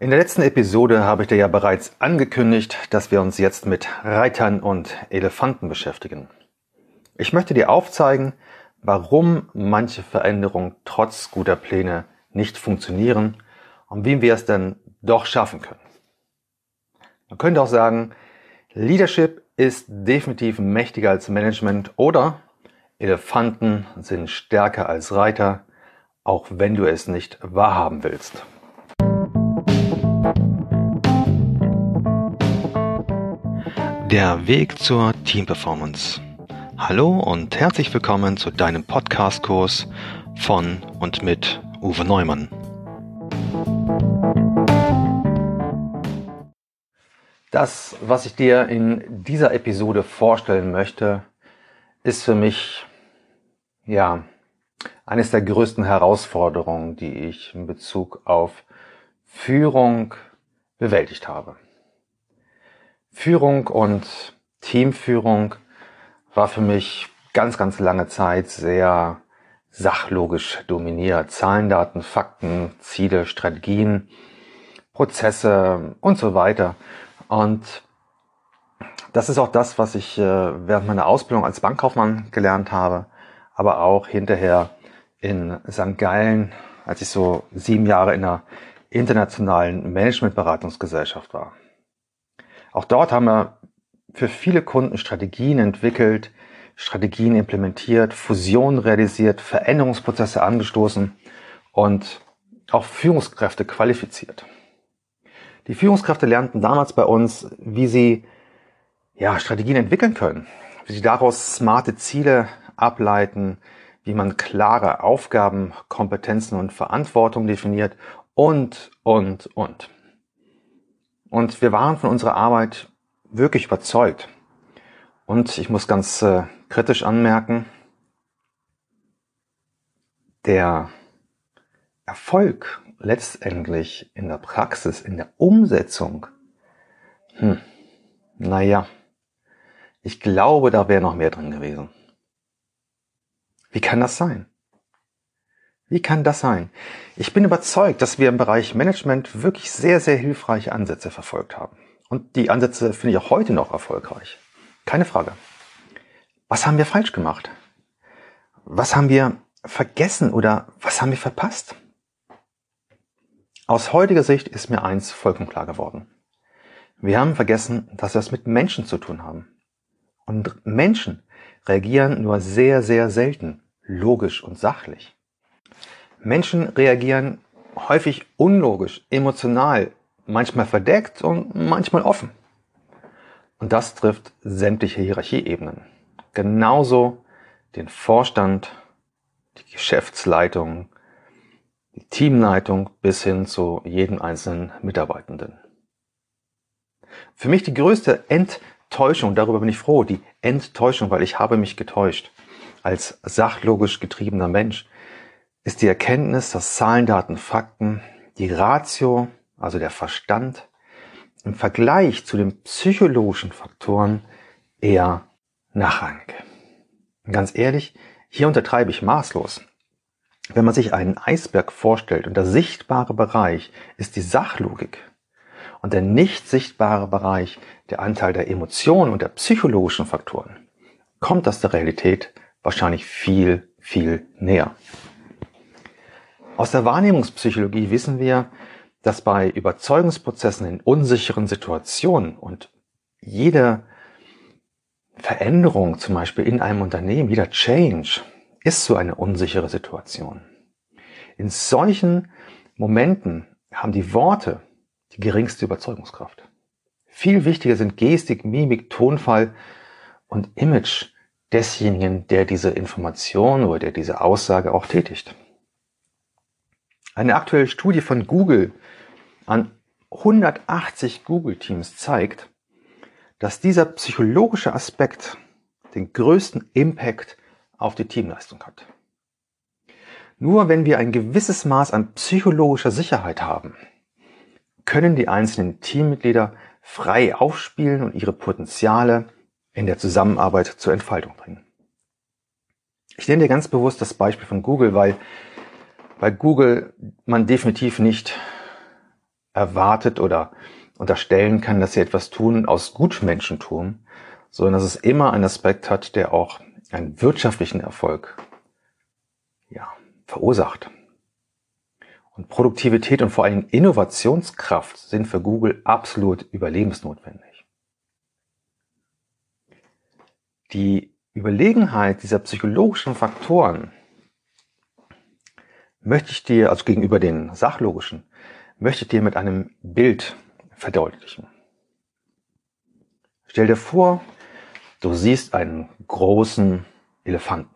In der letzten Episode habe ich dir ja bereits angekündigt, dass wir uns jetzt mit Reitern und Elefanten beschäftigen. Ich möchte dir aufzeigen, warum manche Veränderungen trotz guter Pläne nicht funktionieren und wie wir es denn doch schaffen können. Man könnte auch sagen, Leadership ist definitiv mächtiger als Management oder Elefanten sind stärker als Reiter, auch wenn du es nicht wahrhaben willst. Der Weg zur Teamperformance. Hallo und herzlich willkommen zu deinem Podcast-Kurs von und mit Uwe Neumann. Das, was ich dir in dieser Episode vorstellen möchte, ist für mich, ja, eines der größten Herausforderungen, die ich in Bezug auf Führung bewältigt habe. Führung und Teamführung war für mich ganz, ganz lange Zeit sehr sachlogisch dominiert. Zahlen, Daten, Fakten, Ziele, Strategien, Prozesse und so weiter. Und das ist auch das, was ich äh, während meiner Ausbildung als Bankkaufmann gelernt habe, aber auch hinterher in St. Gallen, als ich so sieben Jahre in einer internationalen Managementberatungsgesellschaft war. Auch dort haben wir für viele Kunden Strategien entwickelt, Strategien implementiert, Fusionen realisiert, Veränderungsprozesse angestoßen und auch Führungskräfte qualifiziert. Die Führungskräfte lernten damals bei uns, wie sie ja, Strategien entwickeln können, wie sie daraus smarte Ziele ableiten, wie man klare Aufgaben, Kompetenzen und Verantwortung definiert und, und, und. Und wir waren von unserer Arbeit wirklich überzeugt. Und ich muss ganz äh, kritisch anmerken, der Erfolg letztendlich in der Praxis, in der Umsetzung, hm, naja, ich glaube, da wäre noch mehr drin gewesen. Wie kann das sein? Wie kann das sein? Ich bin überzeugt, dass wir im Bereich Management wirklich sehr, sehr hilfreiche Ansätze verfolgt haben. Und die Ansätze finde ich auch heute noch erfolgreich. Keine Frage. Was haben wir falsch gemacht? Was haben wir vergessen oder was haben wir verpasst? Aus heutiger Sicht ist mir eins vollkommen klar geworden. Wir haben vergessen, dass wir es mit Menschen zu tun haben. Und Menschen reagieren nur sehr, sehr selten logisch und sachlich. Menschen reagieren häufig unlogisch, emotional, manchmal verdeckt und manchmal offen. Und das trifft sämtliche Hierarchieebenen. Genauso den Vorstand, die Geschäftsleitung, die Teamleitung bis hin zu jedem einzelnen Mitarbeitenden. Für mich die größte Enttäuschung, darüber bin ich froh, die Enttäuschung, weil ich habe mich getäuscht als sachlogisch getriebener Mensch, ist die Erkenntnis, dass Zahlen, Daten, Fakten, die Ratio, also der Verstand, im Vergleich zu den psychologischen Faktoren eher nachrangig. Ganz ehrlich, hier untertreibe ich maßlos. Wenn man sich einen Eisberg vorstellt und der sichtbare Bereich ist die Sachlogik und der nicht sichtbare Bereich der Anteil der Emotionen und der psychologischen Faktoren, kommt das der Realität wahrscheinlich viel, viel näher. Aus der Wahrnehmungspsychologie wissen wir, dass bei Überzeugungsprozessen in unsicheren Situationen und jede Veränderung, zum Beispiel in einem Unternehmen, jeder Change, ist so eine unsichere Situation. In solchen Momenten haben die Worte die geringste Überzeugungskraft. Viel wichtiger sind Gestik, Mimik, Tonfall und Image desjenigen, der diese Information oder der diese Aussage auch tätigt. Eine aktuelle Studie von Google an 180 Google-Teams zeigt, dass dieser psychologische Aspekt den größten Impact auf die Teamleistung hat. Nur wenn wir ein gewisses Maß an psychologischer Sicherheit haben, können die einzelnen Teammitglieder frei aufspielen und ihre Potenziale in der Zusammenarbeit zur Entfaltung bringen. Ich nenne dir ganz bewusst das Beispiel von Google, weil bei Google man definitiv nicht erwartet oder unterstellen kann, dass sie etwas tun aus Gutmenschentum, sondern dass es immer einen Aspekt hat, der auch einen wirtschaftlichen Erfolg ja, verursacht. Und Produktivität und vor allem Innovationskraft sind für Google absolut überlebensnotwendig. Die Überlegenheit dieser psychologischen Faktoren möchte ich dir, also gegenüber den sachlogischen, möchte ich dir mit einem Bild verdeutlichen. Stell dir vor, du siehst einen großen Elefanten.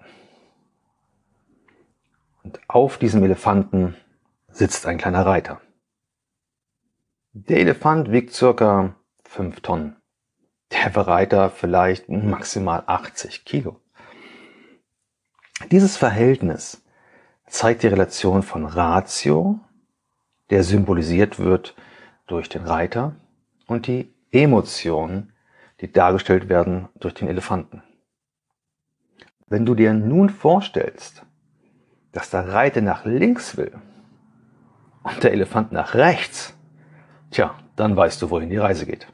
Und auf diesem Elefanten sitzt ein kleiner Reiter. Der Elefant wiegt circa 5 Tonnen. Der Reiter vielleicht maximal 80 Kilo. Dieses Verhältnis zeigt die Relation von Ratio, der symbolisiert wird durch den Reiter, und die Emotionen, die dargestellt werden durch den Elefanten. Wenn du dir nun vorstellst, dass der Reiter nach links will und der Elefant nach rechts, tja, dann weißt du, wohin die Reise geht.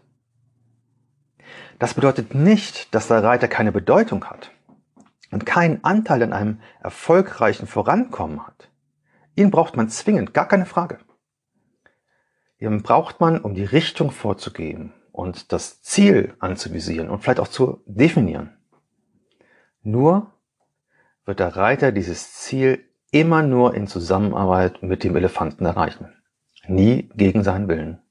Das bedeutet nicht, dass der Reiter keine Bedeutung hat und keinen Anteil an einem erfolgreichen Vorankommen hat. Ihn braucht man zwingend, gar keine Frage. Den braucht man, um die Richtung vorzugeben und das Ziel anzuvisieren und vielleicht auch zu definieren. Nur wird der Reiter dieses Ziel immer nur in Zusammenarbeit mit dem Elefanten erreichen. Nie gegen seinen Willen.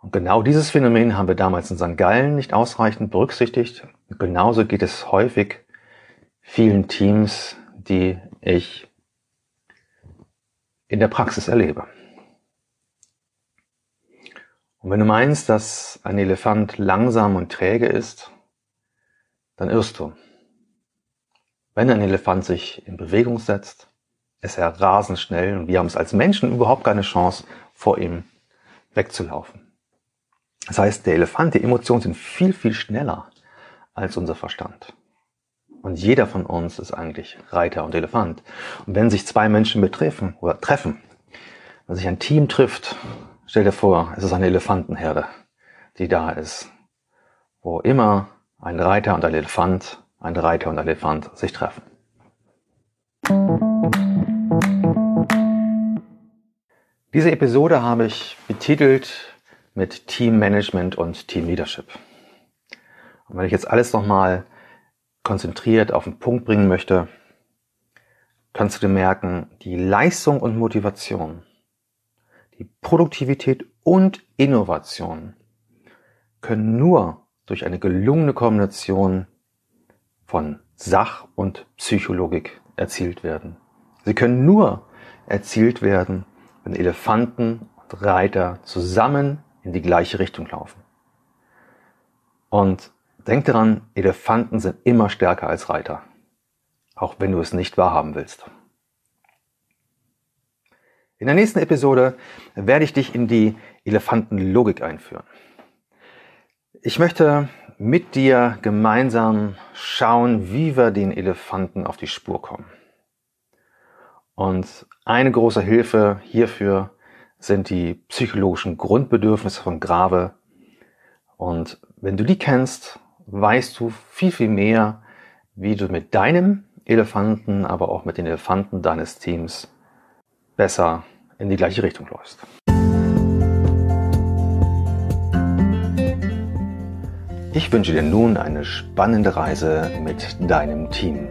Und genau dieses Phänomen haben wir damals in St. Gallen nicht ausreichend berücksichtigt. Genauso geht es häufig vielen Teams, die ich in der Praxis erlebe. Und wenn du meinst, dass ein Elefant langsam und träge ist, dann irrst du. Wenn ein Elefant sich in Bewegung setzt, ist er rasend schnell und wir haben es als Menschen überhaupt keine Chance, vor ihm wegzulaufen. Das heißt, der Elefant, die Emotionen sind viel, viel schneller als unser Verstand. Und jeder von uns ist eigentlich Reiter und Elefant. Und wenn sich zwei Menschen betreffen oder treffen, wenn sich ein Team trifft, stell dir vor, es ist eine Elefantenherde, die da ist, wo immer ein Reiter und ein Elefant, ein Reiter und ein Elefant sich treffen. Diese Episode habe ich betitelt mit Teammanagement und Teamleadership. Und wenn ich jetzt alles nochmal konzentriert auf den Punkt bringen möchte, kannst du dir merken, die Leistung und Motivation, die Produktivität und Innovation können nur durch eine gelungene Kombination von Sach- und Psychologik erzielt werden. Sie können nur erzielt werden, wenn Elefanten und Reiter zusammen in die gleiche Richtung laufen. Und denk daran, Elefanten sind immer stärker als Reiter, auch wenn du es nicht wahrhaben willst. In der nächsten Episode werde ich dich in die Elefantenlogik einführen. Ich möchte mit dir gemeinsam schauen, wie wir den Elefanten auf die Spur kommen. Und eine große Hilfe hierfür sind die psychologischen Grundbedürfnisse von Grave. Und wenn du die kennst, weißt du viel, viel mehr, wie du mit deinem Elefanten, aber auch mit den Elefanten deines Teams besser in die gleiche Richtung läufst. Ich wünsche dir nun eine spannende Reise mit deinem Team.